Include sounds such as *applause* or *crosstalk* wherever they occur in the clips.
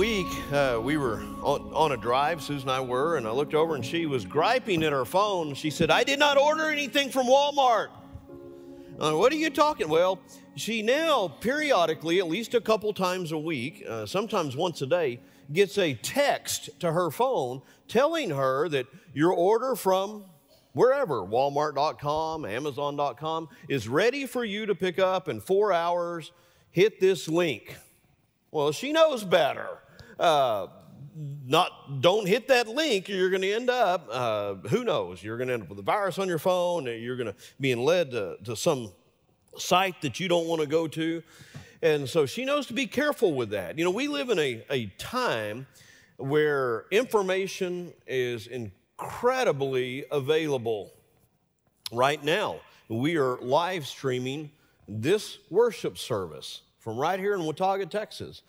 week uh, we were on, on, a drive, Susan and I were, and I looked over and she was griping at her phone. She said, I did not order anything from Walmart. What are you talking? Well, she now periodically, at least a couple times a week, uh, sometimes once a day, gets a text to her phone telling her that your order from wherever, walmart.com, amazon.com, is ready for you to pick up in four hours. Hit this link. Well, she knows better. Uh, not don't hit that link you're going to end up uh, who knows? You're going to end up with a virus on your phone you're going to be led to, to some site that you don't want to go to. And so she knows to be careful with that. You know we live in a, a time where information is incredibly available right now. We are live streaming this worship service from right here in Watauga, Texas.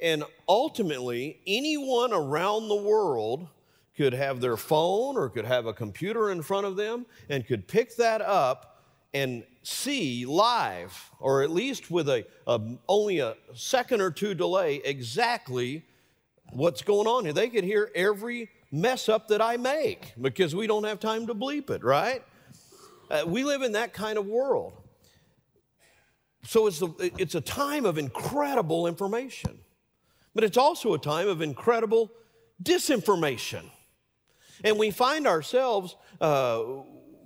And ultimately, anyone around the world could have their phone or could have a computer in front of them and could pick that up and see live, or at least with a, a, only a second or two delay, exactly what's going on here. They could hear every mess up that I make because we don't have time to bleep it, right? Uh, we live in that kind of world. So it's a, it's a time of incredible information, but it's also a time of incredible disinformation. And we find ourselves uh,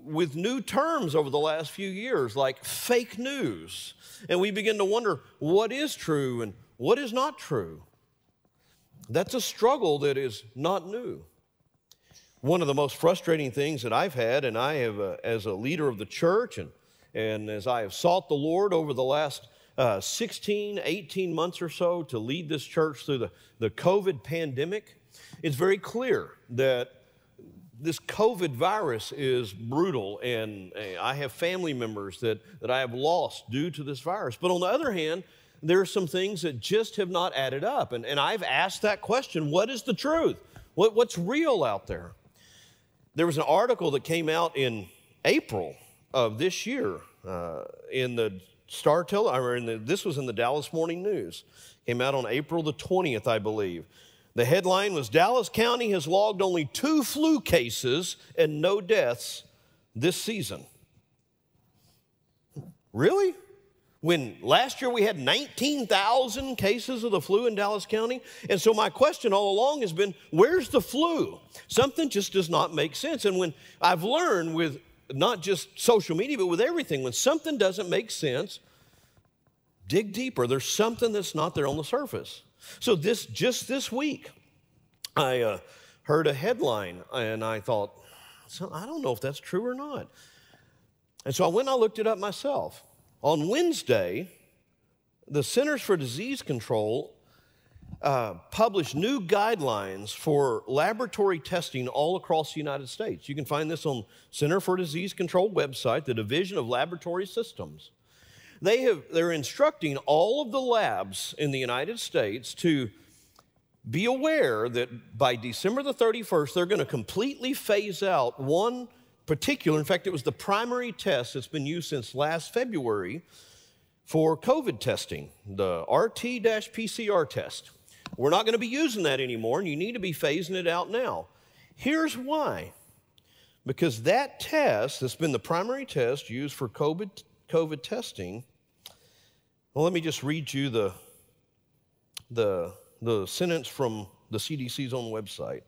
with new terms over the last few years, like fake news. And we begin to wonder what is true and what is not true. That's a struggle that is not new. One of the most frustrating things that I've had, and I have, uh, as a leader of the church and and as I have sought the Lord over the last uh, 16, 18 months or so to lead this church through the, the COVID pandemic, it's very clear that this COVID virus is brutal, and I have family members that, that I have lost due to this virus. But on the other hand, there are some things that just have not added up. And, and I've asked that question what is the truth? What, what's real out there? There was an article that came out in April of this year uh, in the Star or in this was in the Dallas Morning News. Came out on April the 20th, I believe. The headline was Dallas County has logged only two flu cases and no deaths this season. Really? When last year we had 19,000 cases of the flu in Dallas County? And so my question all along has been where's the flu? Something just does not make sense. And when I've learned with not just social media, but with everything. When something doesn't make sense, dig deeper. There's something that's not there on the surface. So this just this week, I uh, heard a headline and I thought, so I don't know if that's true or not. And so I went and I looked it up myself. On Wednesday, the Centers for Disease Control uh, published new guidelines for laboratory testing all across the United States. You can find this on Center for Disease Control website, the Division of Laboratory Systems. They have, they're instructing all of the labs in the United States to be aware that by December the 31st, they're going to completely phase out one particular, in fact, it was the primary test that's been used since last February for COVID testing, the RT PCR test. We're not going to be using that anymore, and you need to be phasing it out now. Here's why because that test that's been the primary test used for COVID, COVID testing. Well, let me just read you the, the, the sentence from the CDC's own website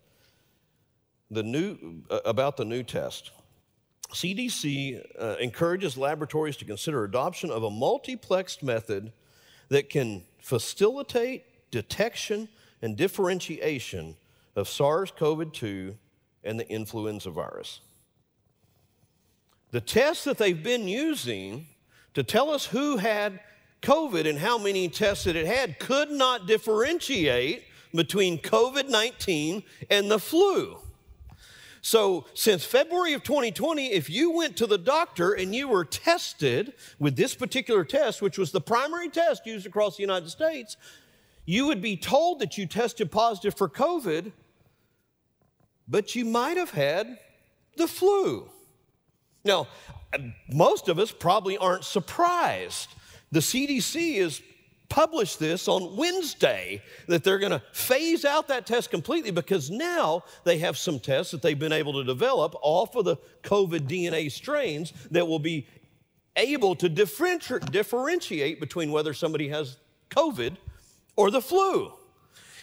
the new, uh, about the new test. CDC uh, encourages laboratories to consider adoption of a multiplexed method that can facilitate detection and differentiation of SARS CoV 2 and the influenza virus. The tests that they've been using to tell us who had COVID and how many tests that it had could not differentiate between COVID 19 and the flu. So, since February of 2020, if you went to the doctor and you were tested with this particular test, which was the primary test used across the United States, you would be told that you tested positive for COVID, but you might have had the flu. Now, most of us probably aren't surprised. The CDC has published this on Wednesday that they're going to phase out that test completely because now they have some tests that they've been able to develop off of the COVID DNA strains that will be able to differentiate between whether somebody has COVID or the flu.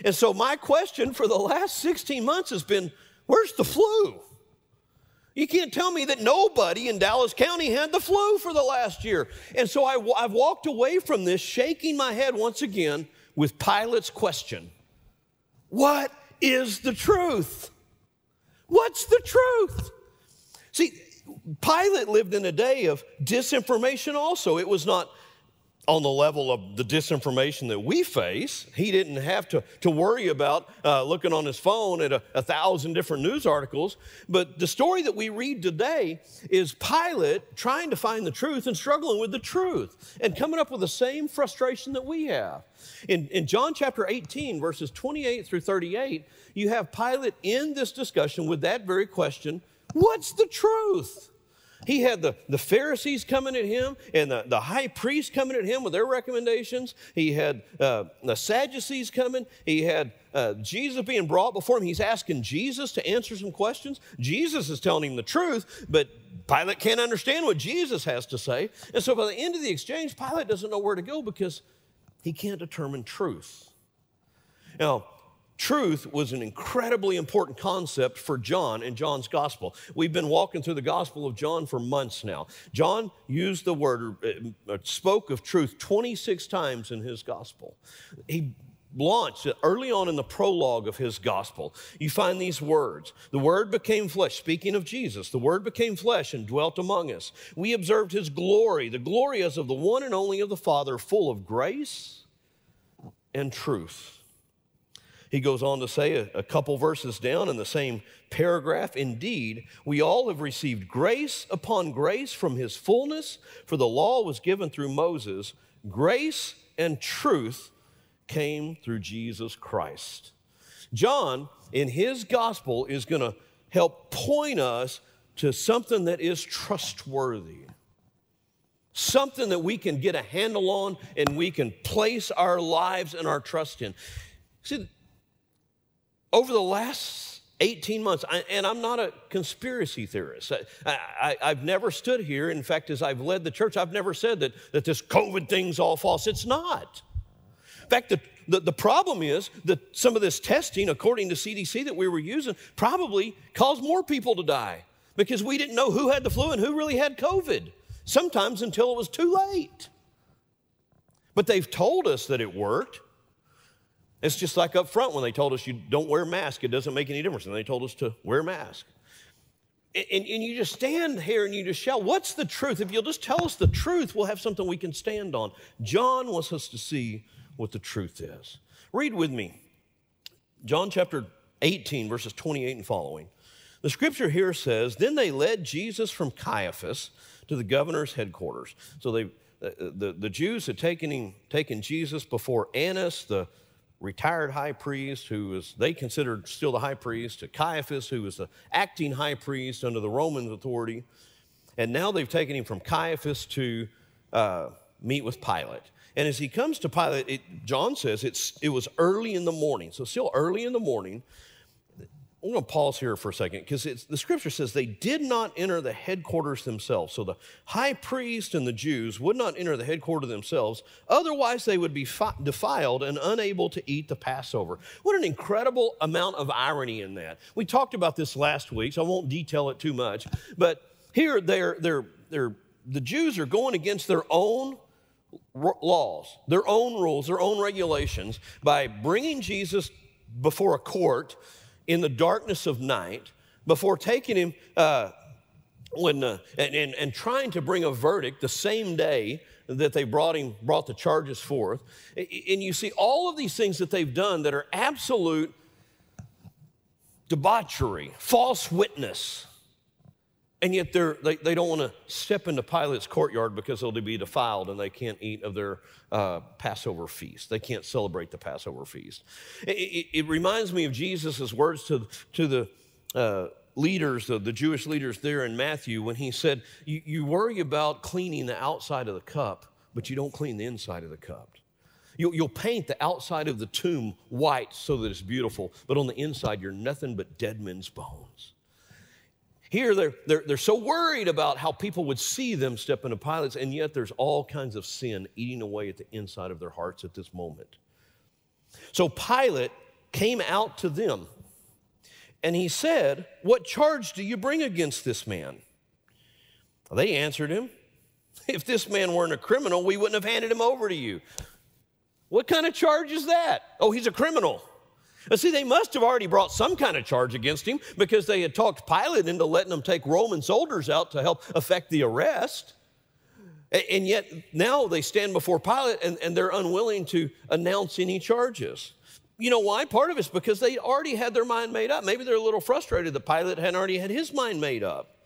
And so, my question for the last 16 months has been where's the flu? You can't tell me that nobody in Dallas County had the flu for the last year. And so I, have walked away from this shaking my head once again with Pilate's question What is the truth? What's the truth? See, Pilate lived in a day of disinformation also. It was not on the level of the disinformation that we face. He didn't have to, to worry about uh, looking on his phone at a, a, thousand different news articles. But the story that we read today is Pilate trying to find the truth and struggling with the truth and coming up with the same frustration that we have. In, in John chapter 18, verses 28 through 38, you have Pilate in this discussion with that very question what's the truth? He had the, the Pharisees coming at him and the, the high priest coming at him with their recommendations. He had uh, the Sadducees coming. He had uh, Jesus being brought before him. He's asking Jesus to answer some questions. Jesus is telling him the truth, but Pilate can't understand what Jesus has to say. And so by the end of the exchange, Pilate doesn't know where to go because he can't determine truth. Now, Truth was an incredibly important concept for John in John's gospel. We've been walking through the gospel of John for months now. John used the word, uh, uh, spoke of truth 26 times in his gospel. He launched early on in the prologue of his gospel. You find these words The Word became flesh, speaking of Jesus. The Word became flesh and dwelt among us. We observed his glory, the glory as of the one and only of the Father, full of grace and truth. He goes on to say a, a, couple verses down in the same paragraph Indeed, we all have received grace upon grace from his fullness, for the law was given through Moses. Grace and truth came through Jesus Christ. John, in his gospel, is going to help point us to something that is trustworthy. Something that we can get a handle on and we can place our lives and our trust in. See, over the last 18 months, I, and I'm not a conspiracy theorist. I, have never stood here. In fact, as I've led the church, I've never said that, that this COVID thing's all false. It's not. In fact, the, the, the problem is that some of this testing, according to CDC, that we were using, probably caused more people to die because we didn't know who had the flu and who really had COVID, sometimes until it was too late. But they've told us that it worked. It's just like up front when they told us you don't wear a mask, it doesn't make any difference. And they told us to wear a mask. And, and, and, you just stand here and you just shout, What's the truth? If you'll just tell us the truth, we'll have something we can stand on. John wants us to see what the truth is. Read with me John chapter 18, verses 28 and following. The scripture here says, Then they led Jesus from Caiaphas to the governor's headquarters. So they, the, the, the Jews had taken, him, taken Jesus before Annas, the retired high priest who was, they considered still the high priest, to Caiaphas, who was the acting high priest under the Roman authority. And now they've taken him from Caiaphas to uh, meet with Pilate. And as he comes to Pilate, it, John says it's, it was early in the morning. So, still early in the morning, I'm going to pause here for a second because the scripture says they did not enter the headquarters themselves. So the high priest and the Jews would not enter the headquarters themselves, otherwise, they would be fi- defiled and unable to eat the Passover. What an incredible amount of irony in that. We talked about this last week, so I won't detail it too much. But here, they're, they're, they're, the Jews are going against their own laws, their own rules, their own regulations by bringing Jesus before a court in the darkness of night before taking him uh, when, uh, and, and, and trying to bring a verdict the same day that they brought him brought the charges forth. And you see all of these things that they've done that are absolute debauchery false witness and yet they, they don't want to step into Pilate's courtyard because they'll be defiled and they can't eat of their uh, Passover feast. They can't celebrate the Passover feast. It, it, it reminds me of Jesus' words to, to the uh, leaders, the, the Jewish leaders there in Matthew, when he said, you, you worry about cleaning the outside of the cup, but you don't clean the inside of the cup. You'll, you'll paint the outside of the tomb white so that it's beautiful, but on the inside, you're nothing but dead men's bones. Here, they're, they're, they're so worried about how people would see them step into Pilate's, and yet there's all kinds of sin eating away at the inside of their hearts at this moment. So Pilate came out to them and he said, What charge do you bring against this man? They answered him, *laughs* If this man weren't a criminal, we wouldn't have handed him over to you. What kind of charge is that? Oh, he's a criminal. See, they must have already brought some kind of charge against him because they had talked Pilate into letting them take Roman soldiers out to help effect the arrest. And yet now they stand before Pilate and, and they're unwilling to announce any charges. You know why? Part of it's because they already had their mind made up. Maybe they're a little frustrated that Pilate hadn't already had his mind made up.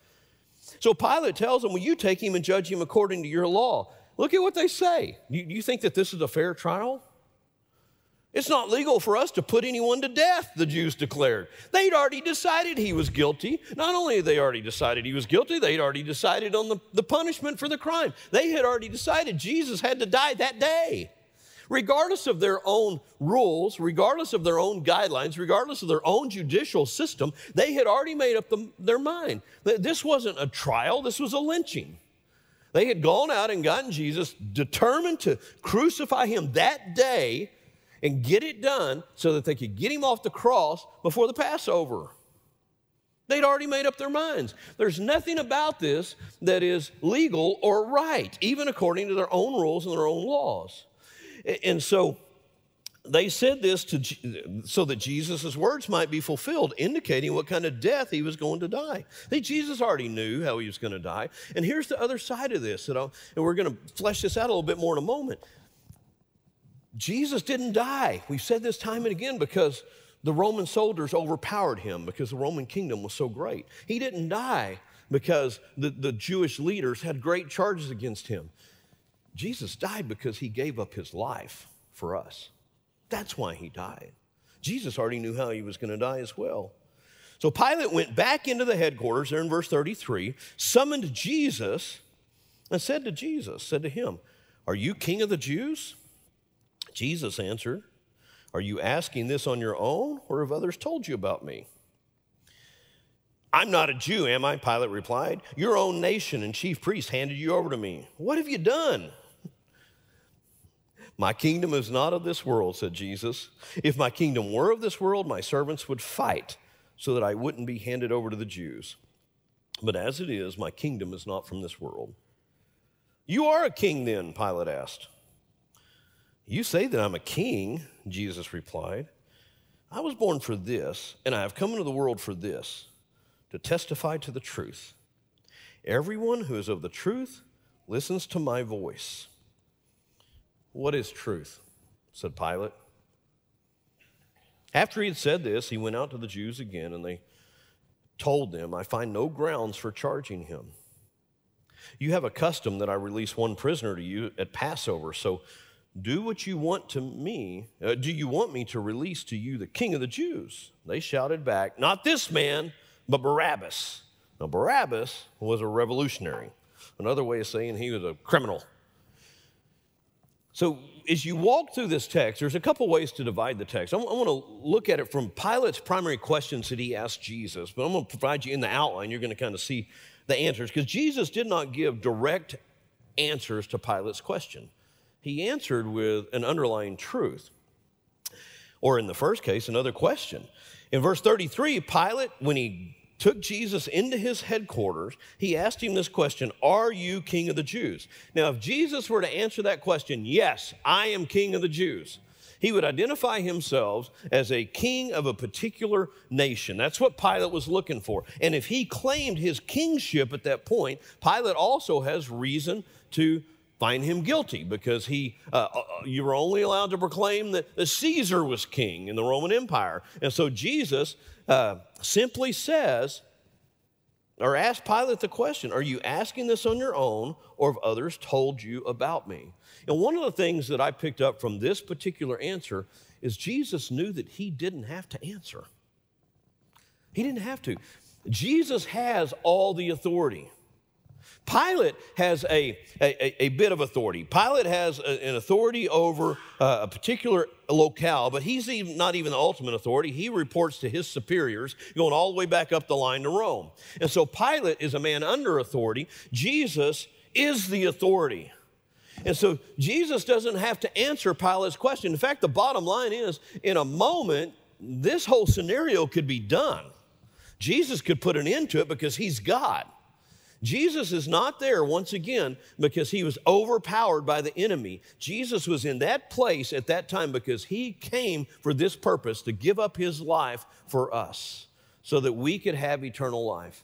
So Pilate tells them, Will you take him and judge him according to your law? Look at what they say. Do you think that this is a fair trial? It's not legal for us to put anyone to death, the Jews declared. They'd already decided he was guilty. Not only had they already decided he was guilty, they'd already decided on the, the punishment for the crime. They had already decided Jesus had to die that day. Regardless of their own rules, regardless of their own guidelines, regardless of their own judicial system, they had already made up the, their mind. that This wasn't a trial, this was a lynching. They had gone out and gotten Jesus, determined to crucify him that day and get it done so that they could get him off the cross before the Passover. They'd already made up their minds. There's nothing about this that is legal or right, even according to their own rules and their own laws. And so they said this to, so that Jesus' words might be fulfilled, indicating what kind of death he was going to die. They, Jesus already knew how he was going to die. And here's the other side of this, and, and we're going to flesh this out a little bit more in a moment. Jesus didn't die. We've said this time and again because the Roman soldiers overpowered him because the Roman kingdom was so great. He didn't die because the, the Jewish leaders had great charges against him. Jesus died because he gave up his life for us. That's why he died. Jesus already knew how he was going to die as well. So Pilate went back into the headquarters, there in verse 33, summoned Jesus, and said to Jesus, said to him, Are you king of the Jews? Jesus answered, Are you asking this on your own, or have others told you about me? I'm not a Jew, am I? Pilate replied. Your own nation and chief priests handed you over to me. What have you done? My kingdom is not of this world, said Jesus. If my kingdom were of this world, my servants would fight so that I wouldn't be handed over to the Jews. But as it is, my kingdom is not from this world. You are a king, then, Pilate asked. You say that I'm a king, Jesus replied. I was born for this, and I have come into the world for this to testify to the truth. Everyone who is of the truth listens to my voice. What is truth? said Pilate. After he had said this, he went out to the Jews again, and they told them, I find no grounds for charging him. You have a custom that I release one prisoner to you at Passover, so do what you want to me. Uh, do you want me to release to you the king of the Jews? They shouted back, Not this man, but Barabbas. Now, Barabbas was a revolutionary. Another way of saying he was a criminal. So, as you walk through this text, there's a couple ways to divide the text. I want to look at it from Pilate's primary questions that he asked Jesus, but I'm going to provide you in the outline. You're going to kind of see the answers because Jesus did not give direct answers to Pilate's question he answered with an underlying truth. Or in the first case, another question. In verse 33, Pilate, when he took Jesus into his headquarters, he asked him this question Are you king of the Jews? Now, if Jesus were to answer that question, Yes, I am king of the Jews, he would identify himself as a king of a particular nation. That's what Pilate was looking for. And if he claimed his kingship at that point, Pilate also has reason to find him guilty because he, uh, uh, you were only allowed to proclaim that, that Caesar was king in the Roman Empire. And so Jesus uh, simply says, or asked Pilate the question Are you asking this on your own, or have others told you about me? And one of the things that I picked up from this particular answer is Jesus knew that he didn't have to answer. He didn't have to. Jesus has all the authority. Pilate has a, a, a, bit of authority. Pilate has a, an authority over uh, a particular locale, but he's even, not even the ultimate authority. He reports to his superiors, going all the way back up the line to Rome. And so Pilate is a man under authority. Jesus is the authority. And so Jesus doesn't have to answer Pilate's question. In fact, the bottom line is in a moment, this whole scenario could be done. Jesus could put an end to it because he's God. Jesus is not there once again because he was overpowered by the enemy. Jesus was in that place at that time because he came for this purpose to give up his life for us so that we could have eternal life.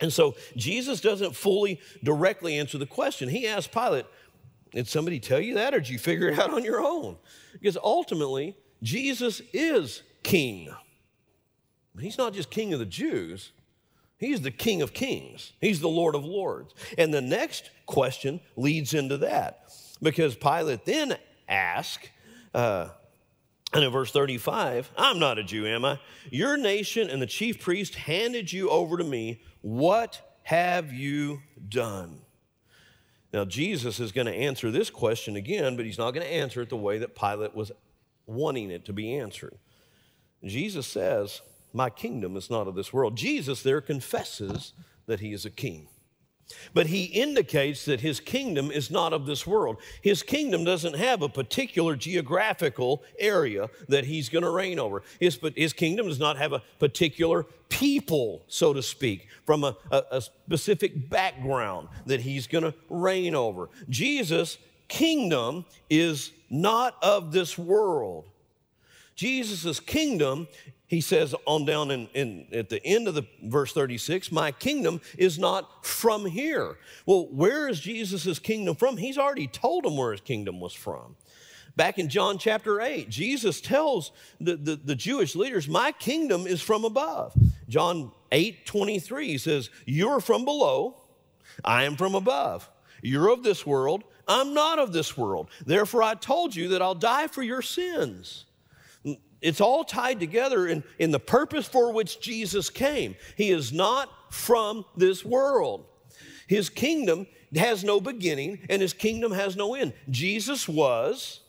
And so Jesus doesn't fully directly answer the question. He asked Pilate, Did somebody tell you that or did you figure it out on your own? Because ultimately, Jesus is king. He's not just king of the Jews, He's the King of Kings, He's the Lord of Lords. And the next question leads into that because Pilate then asked, uh, and in verse 35, I'm not a Jew, am I? Your nation and the chief priest handed you over to me. What have you done? Now, Jesus is going to answer this question again, but he's not going to answer it the way that Pilate was wanting it to be answered. Jesus says, my kingdom is not of this world. Jesus there confesses that he is a king. But he indicates that his kingdom is not of this world. His kingdom doesn't have a particular geographical area that he's going to reign over. His, his kingdom does not have a particular people, so to speak, from a, a, a specific background that he's going to reign over. Jesus' kingdom is not of this world. Jesus' kingdom he says on down in, in, at the end of the verse 36 my kingdom is not from here. Well where is jesus' kingdom from? He's already told them where his kingdom was from. Back in john chapter 8 jesus tells the, the, the jewish leaders my kingdom is from above. John 8 23 he says you're from below i am from above. You're of this world i'm not of this world. Therefore i told you that i'll die for your sins it's all tied together in, in the purpose for which Jesus came. He is not from this world. His kingdom has no beginning and his kingdom has no end. Jesus was,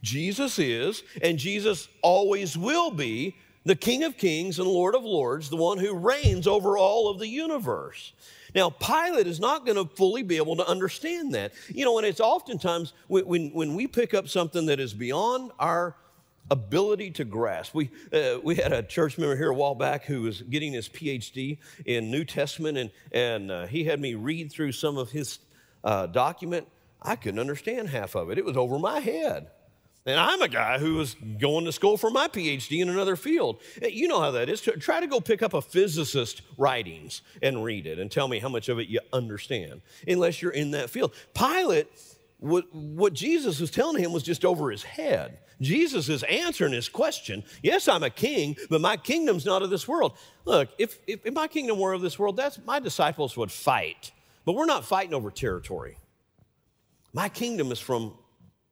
Jesus is, and Jesus always will be the King of Kings and Lord of Lords, the one who reigns over all of the universe. Now, Pilate is not going to fully be able to understand that. You know, and it's oftentimes when, when we pick up something that is beyond our ability to grasp. We, uh, we had a church member here a while back who was getting his PhD in New Testament, and, and uh, he had me read through some of his uh, document. I couldn't understand half of it, it was over my head. And I'm a guy who was going to school for my PhD in another field. Uh, you know how that is. Try to go pick up a physicist writings and read it and tell me how much of it you understand, unless you're in that field. Pilate, what, what Jesus was telling him was just over his head. Jesus is answering his question. Yes, I'm a king, but my kingdom's not of this world. Look, if, if, if my kingdom were of this world, that's my disciples would fight. But we're not fighting over territory. My kingdom is from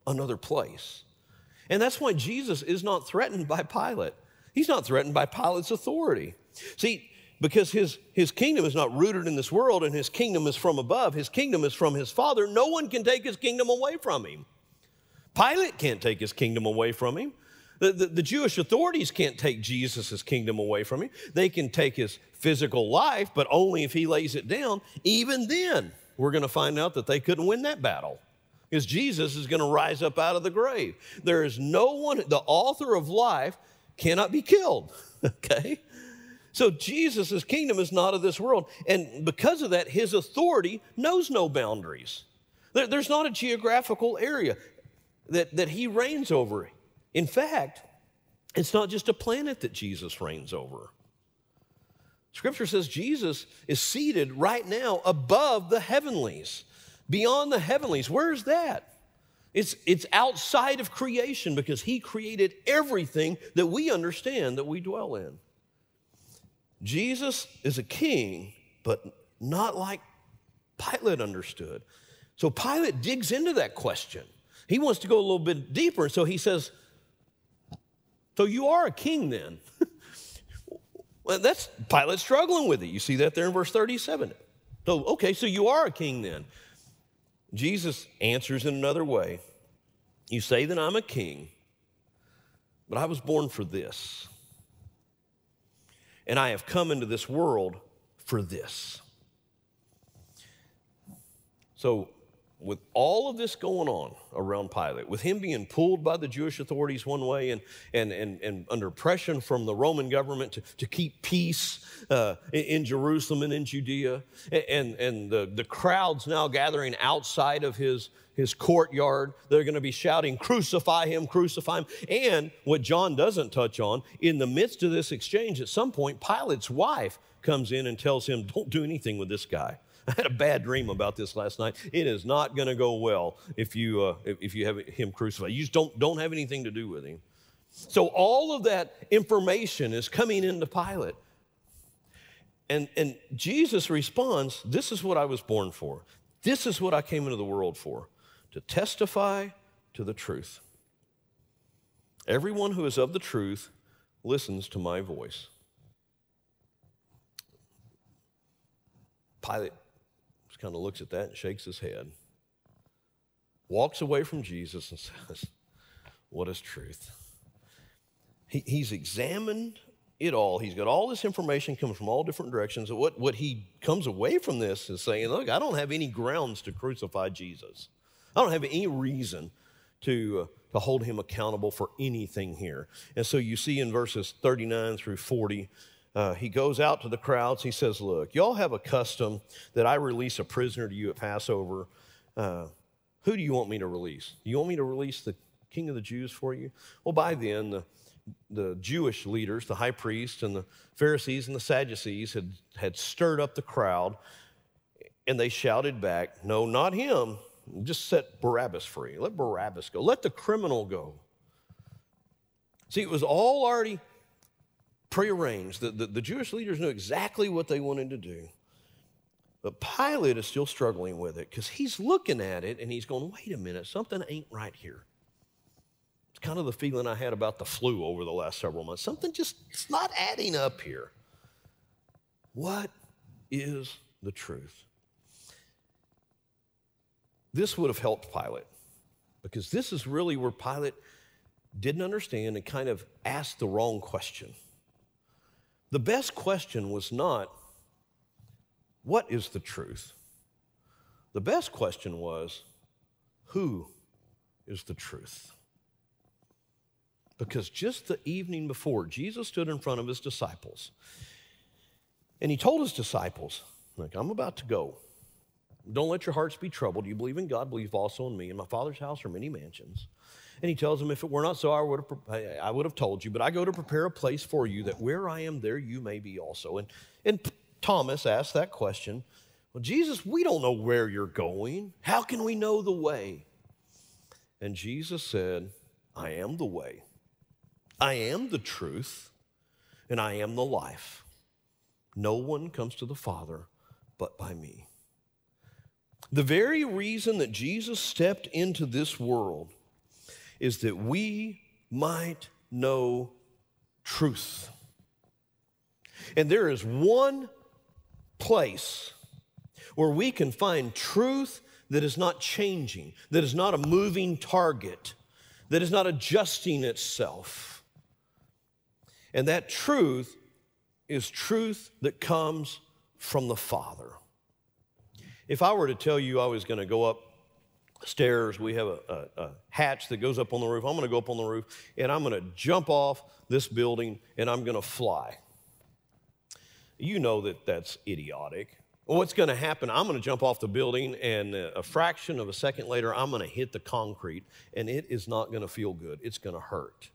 another place. And that's why Jesus is not threatened by Pilate. He's not threatened by Pilate's authority. See, because his, his kingdom is not rooted in this world and his kingdom is from above, his kingdom is from his Father. No one can take his kingdom away from him. Pilate can't take his kingdom away from him. The, the, the, Jewish authorities can't take Jesus' kingdom away from him. They can take his physical life, but only if he lays it down. Even then, we're going to find out that they couldn't win that battle because Jesus is going to rise up out of the grave. There is no one, the author of life cannot be killed, *laughs* okay? So Jesus' kingdom is not of this world. And because of that, his authority knows no boundaries. There, there's not a geographical area that, that he reigns over. In fact, it's not just a planet that Jesus reigns over. Scripture says Jesus is seated right now above the heavenlies, beyond the heavenlies. Where's that? It's, it's outside of creation because he created everything that we understand that we dwell in. Jesus is a king, but not like Pilate understood. So Pilate digs into that question. He wants to go a little bit deeper. And So he says, So you are a king then? *laughs* well, that's Pilate struggling with it. You see that there in verse 37. So, okay, so you are a king then. Jesus answers in another way. You say that I'm a king, but I was born for this. And I have come into this world for this. So, with all of this going on around Pilate, with him being pulled by the Jewish authorities one way and, and, and, and under pressure from the Roman government to, to keep peace uh, in, Jerusalem and in Judea, and, and the, the crowds now gathering outside of his, his courtyard, they're going to be shouting, Crucify him, crucify him. And what John doesn't touch on, in the midst of this exchange, at some point, Pilate's wife comes in and tells him, Don't do anything with this guy. *laughs* I had a bad dream about this last night. It is not going to go well if you, uh, if you have him crucified. You just don't, don't have anything to do with him. So all of that information is coming into Pilate. And, and Jesus responds, This is what I was born for. This is what I came into the world for to testify to the truth. Everyone who is of the truth listens to my voice. Pilate kind of looks at that and shakes his head, walks away from Jesus and *laughs* says, What is truth? He, he's examined it all. He's got all this information coming from all different directions. What, what he comes away from this is saying, Look, I don't have any grounds to crucify Jesus. I don't have any reason to, uh, to hold him accountable for anything here. And so you see in verses 39 through 40, uh, he goes out to the crowds. He says, Look, y'all have a custom that I release a prisoner to you at Passover. Uh, who do you want me to release? You want me to release the king of the Jews for you? Well, by then, the, the Jewish leaders, the high priests and the Pharisees and the Sadducees, had, had stirred up the crowd and they shouted back, No, not him. Just set Barabbas free. Let Barabbas go. Let the criminal go. See, it was all already prearranged. The, the, the Jewish leaders knew exactly what they wanted to do. But Pilate is still struggling with it because he's looking at it and he's going, wait a minute, something ain't right here. It's kind of the feeling I had about the flu over the last several months. Something just, it's not adding up here. What is the truth? This would have helped Pilate because this is really where Pilate didn't understand and kind of asked the wrong question. The best question was not, What is the truth? The best question was, Who is the truth? Because just the evening before, Jesus stood in front of his disciples and he told his disciples, Look, I'm about to go. Don't let your hearts be troubled. You believe in God, believe also in me. In my Father's house are many mansions. And he tells them, If it were not so, I would, have, I would have told you, but I go to prepare a place for you that where I am, there you may be also. And, and Thomas asked that question Well, Jesus, we don't know where you're going. How can we know the way? And Jesus said, I am the way, I am the truth, and I am the life. No one comes to the Father but by me. The very reason that Jesus stepped into this world is that we might know truth. And there is one place where we can find truth that is not changing, that is not a moving target, that is not adjusting itself. And that truth is truth that comes from the Father. If I were to tell you I was going to go up stairs, we have a, a, a, hatch that goes up on the roof. I'm going to go up on the roof and I'm going to jump off this building and I'm going to fly. You know that that's idiotic. What's going to happen? I'm going to jump off the building, and uh, a fraction of a second later, I'm going to hit the concrete, and it is not going to feel good. It's going to hurt.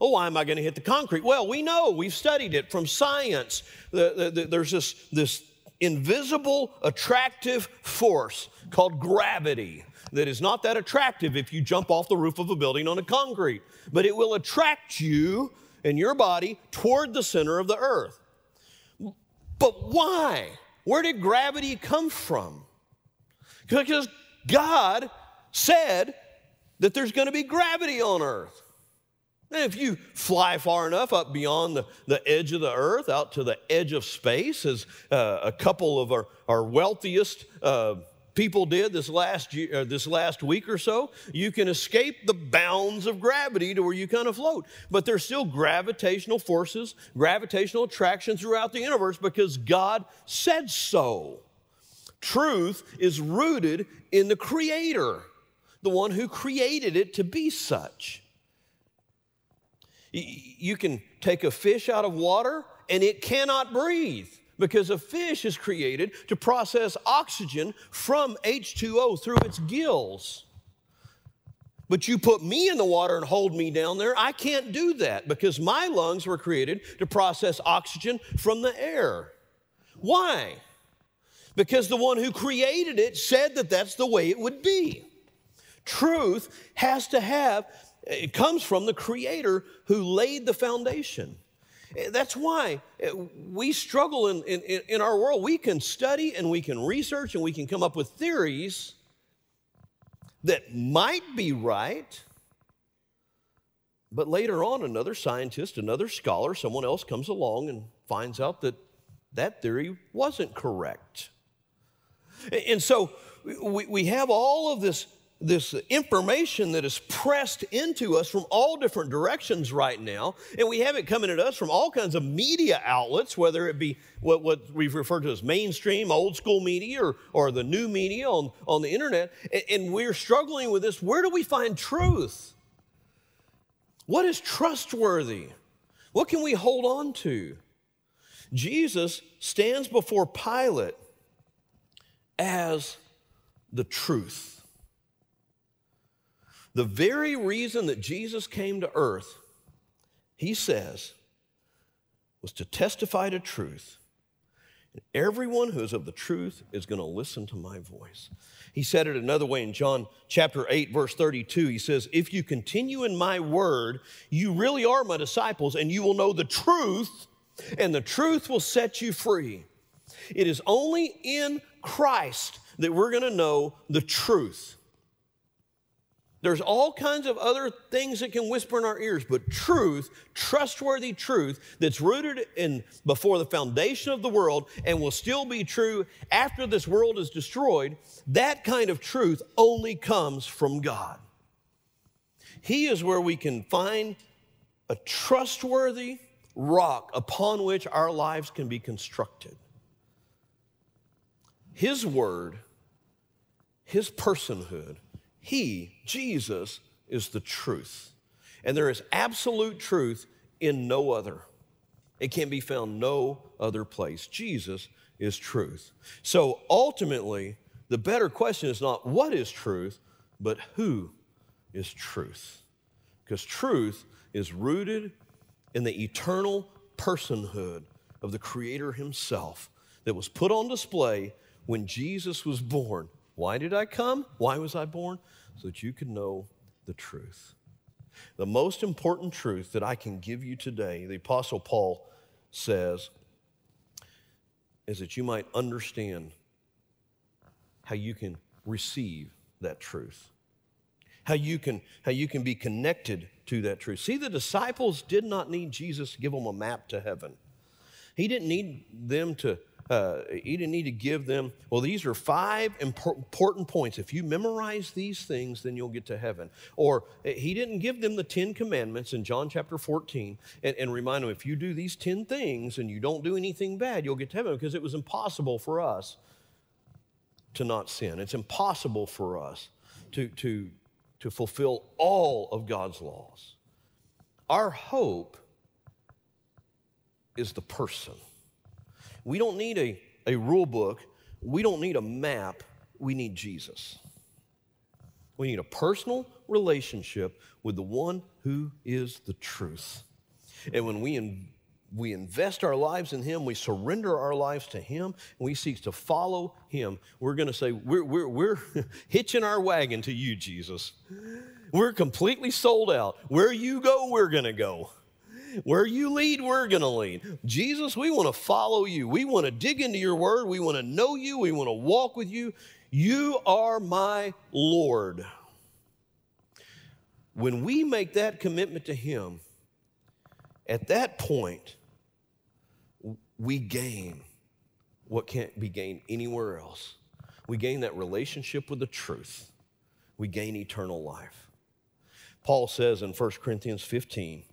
Oh, why am I going to hit the concrete? Well, we know, we've studied it from science. The, the, the, there's this, this invisible, attractive force called gravity that is not that attractive if you jump off the roof of a building on a concrete, but it will attract you and your body toward the center of the earth. But why? Where did gravity come from? Because God said that there's going to be gravity on earth. And if you fly far enough up beyond the, the edge of the earth, out to the edge of space, as uh, a couple of our, our wealthiest uh, people did this last, year, uh, this last week or so, you can escape the bounds of gravity to where you kind of float. But there's still gravitational forces, gravitational attraction throughout the universe because God said so. Truth is rooted in the Creator, the one who created it to be such. You can take a fish out of water and it cannot breathe because a fish is created to process oxygen from H2O through its gills. But you put me in the water and hold me down there, I can't do that because my lungs were created to process oxygen from the air. Why? Because the one who created it said that that's the way it would be. Truth has to have it comes from the Creator who laid the foundation. Eh, that's why eh, we struggle in, in, in our world. We can study and we can research and we can come up with theories that might be right, but later on, another scientist, another scholar, someone else comes along and finds out that that theory wasn't correct. And so we, we have all of this this information that is pressed into us from all different directions right now. And we have it coming at us from all kinds of media outlets, whether it be what, what we've referred to as mainstream, old school media, or, or the new media on, on the internet. And, and we're struggling with this. Where do we find truth? What is trustworthy? What can we hold on to? Jesus stands before Pilate as the truth. The very reason that Jesus came to earth, he says, was to testify to truth. And everyone who is of the truth is going to listen to my voice. He said it another way in John chapter 8, verse 32. He says, If you continue in my word, you really are my disciples, and you will know the truth, and the truth will set you free. It is only in Christ that we're going to know the truth. There's all kinds of other things that can whisper in our ears, but truth, trustworthy truth that's rooted in before the foundation of the world and will still be true after this world is destroyed, that kind of truth only comes from God. He is where we can find a trustworthy rock upon which our lives can be constructed. His word, His personhood, he, Jesus, is the truth. And there is absolute truth in no other. It can be found no other place. Jesus is truth. So ultimately, the better question is not what is truth, but who is truth. Because truth is rooted in the eternal personhood of the Creator Himself that was put on display when Jesus was born. Why did I come? Why was I born? So that you can know the truth. The most important truth that I can give you today, the Apostle Paul says, is that you might understand how you can receive that truth. How you can, how you can be connected to that truth. See, the disciples did not need Jesus to give them a map to heaven. He didn't need them to uh, he didn't need to give them, well, these are five important points. If you memorize these things, then you'll get to heaven. Or uh, he didn't give them the Ten Commandments in John chapter 14 and, and remind them, if you do these 10 things and you don't do anything bad, you'll get to heaven because it was impossible for us to not sin. It's impossible for us to, to, to fulfill all of God's laws. Our hope is the person. We don't need a, a rule book. We don't need a map. We need Jesus. We need a personal relationship with the one who is the truth. And when we, in, we invest our lives in Him, we surrender our lives to Him, and we seek to follow Him, we're going to say, we're, we're, we're *laughs* hitching our wagon to you, Jesus. We're completely sold out. Where you go, we're going to go. Where you lead, we're going to lead. Jesus, we want to follow you. We want to dig into your word. We want to know you. We want to walk with you. You are my Lord. When we make that commitment to Him, at that point, we gain what can't be gained anywhere else. We gain that relationship with the truth. We gain eternal life. Paul says in 1 Corinthians 15,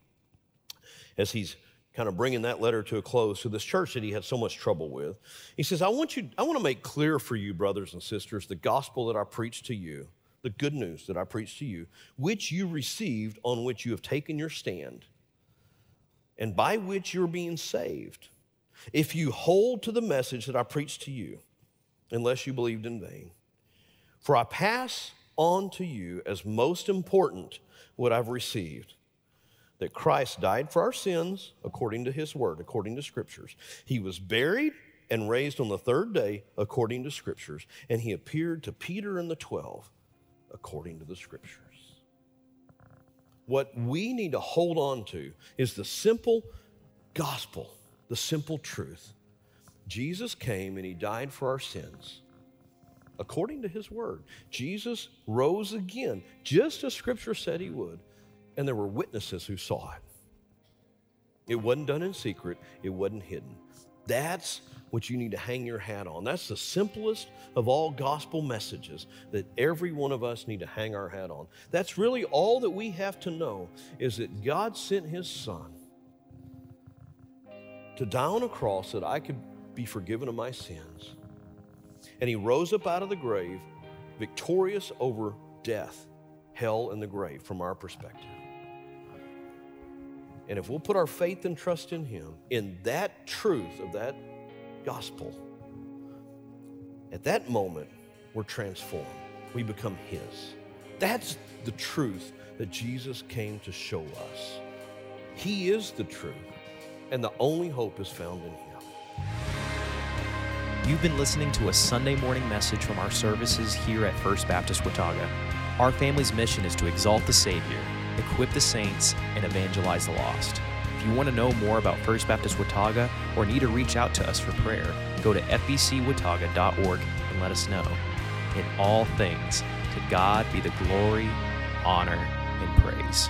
as he's kind of bringing that letter to a close to this church that he had so much trouble with, he says, I want you, I want to make clear for you, brothers and sisters, the gospel that I preach to you, the good news that I preach to you, which you received, on which you have taken your stand, and by which you're being saved. If you hold to the message that I preached to you, unless you believed in vain. For I pass on to you as most important what I've received that Christ died for our sins according to his word, according to scriptures. He was buried and raised on the third day according to scriptures, and he appeared to Peter and the 12 according to the scriptures. What we need to hold on to is the simple gospel the simple truth Jesus came and he died for our sins according to his word. Jesus rose again, just as scripture said he would, and there were witnesses who saw it. It wasn't done in secret, it wasn't hidden. That's what you need to hang your hat on. That's the simplest of all gospel messages that every one of us need to hang our hat on. That's really all that we have to know is that God sent his son to die on a cross that I could be forgiven of my sins. And he rose up out of the grave, victorious over death, hell, and the grave from our perspective. And if we'll put our faith and trust in him, in that truth of that gospel, at that moment, we're transformed. We become his. That's the truth that Jesus came to show us. He is the truth and the only hope is found in Him. You've been listening to a Sunday morning message from our services here at First Baptist Watauga. Our family's mission is to exalt the Savior, equip the saints, and evangelize the lost. If you want to know more about First Baptist Watauga or need to reach out to us for prayer, go to fbcwatauga.org and let us know. In all things, to God be the glory, honor, and praise.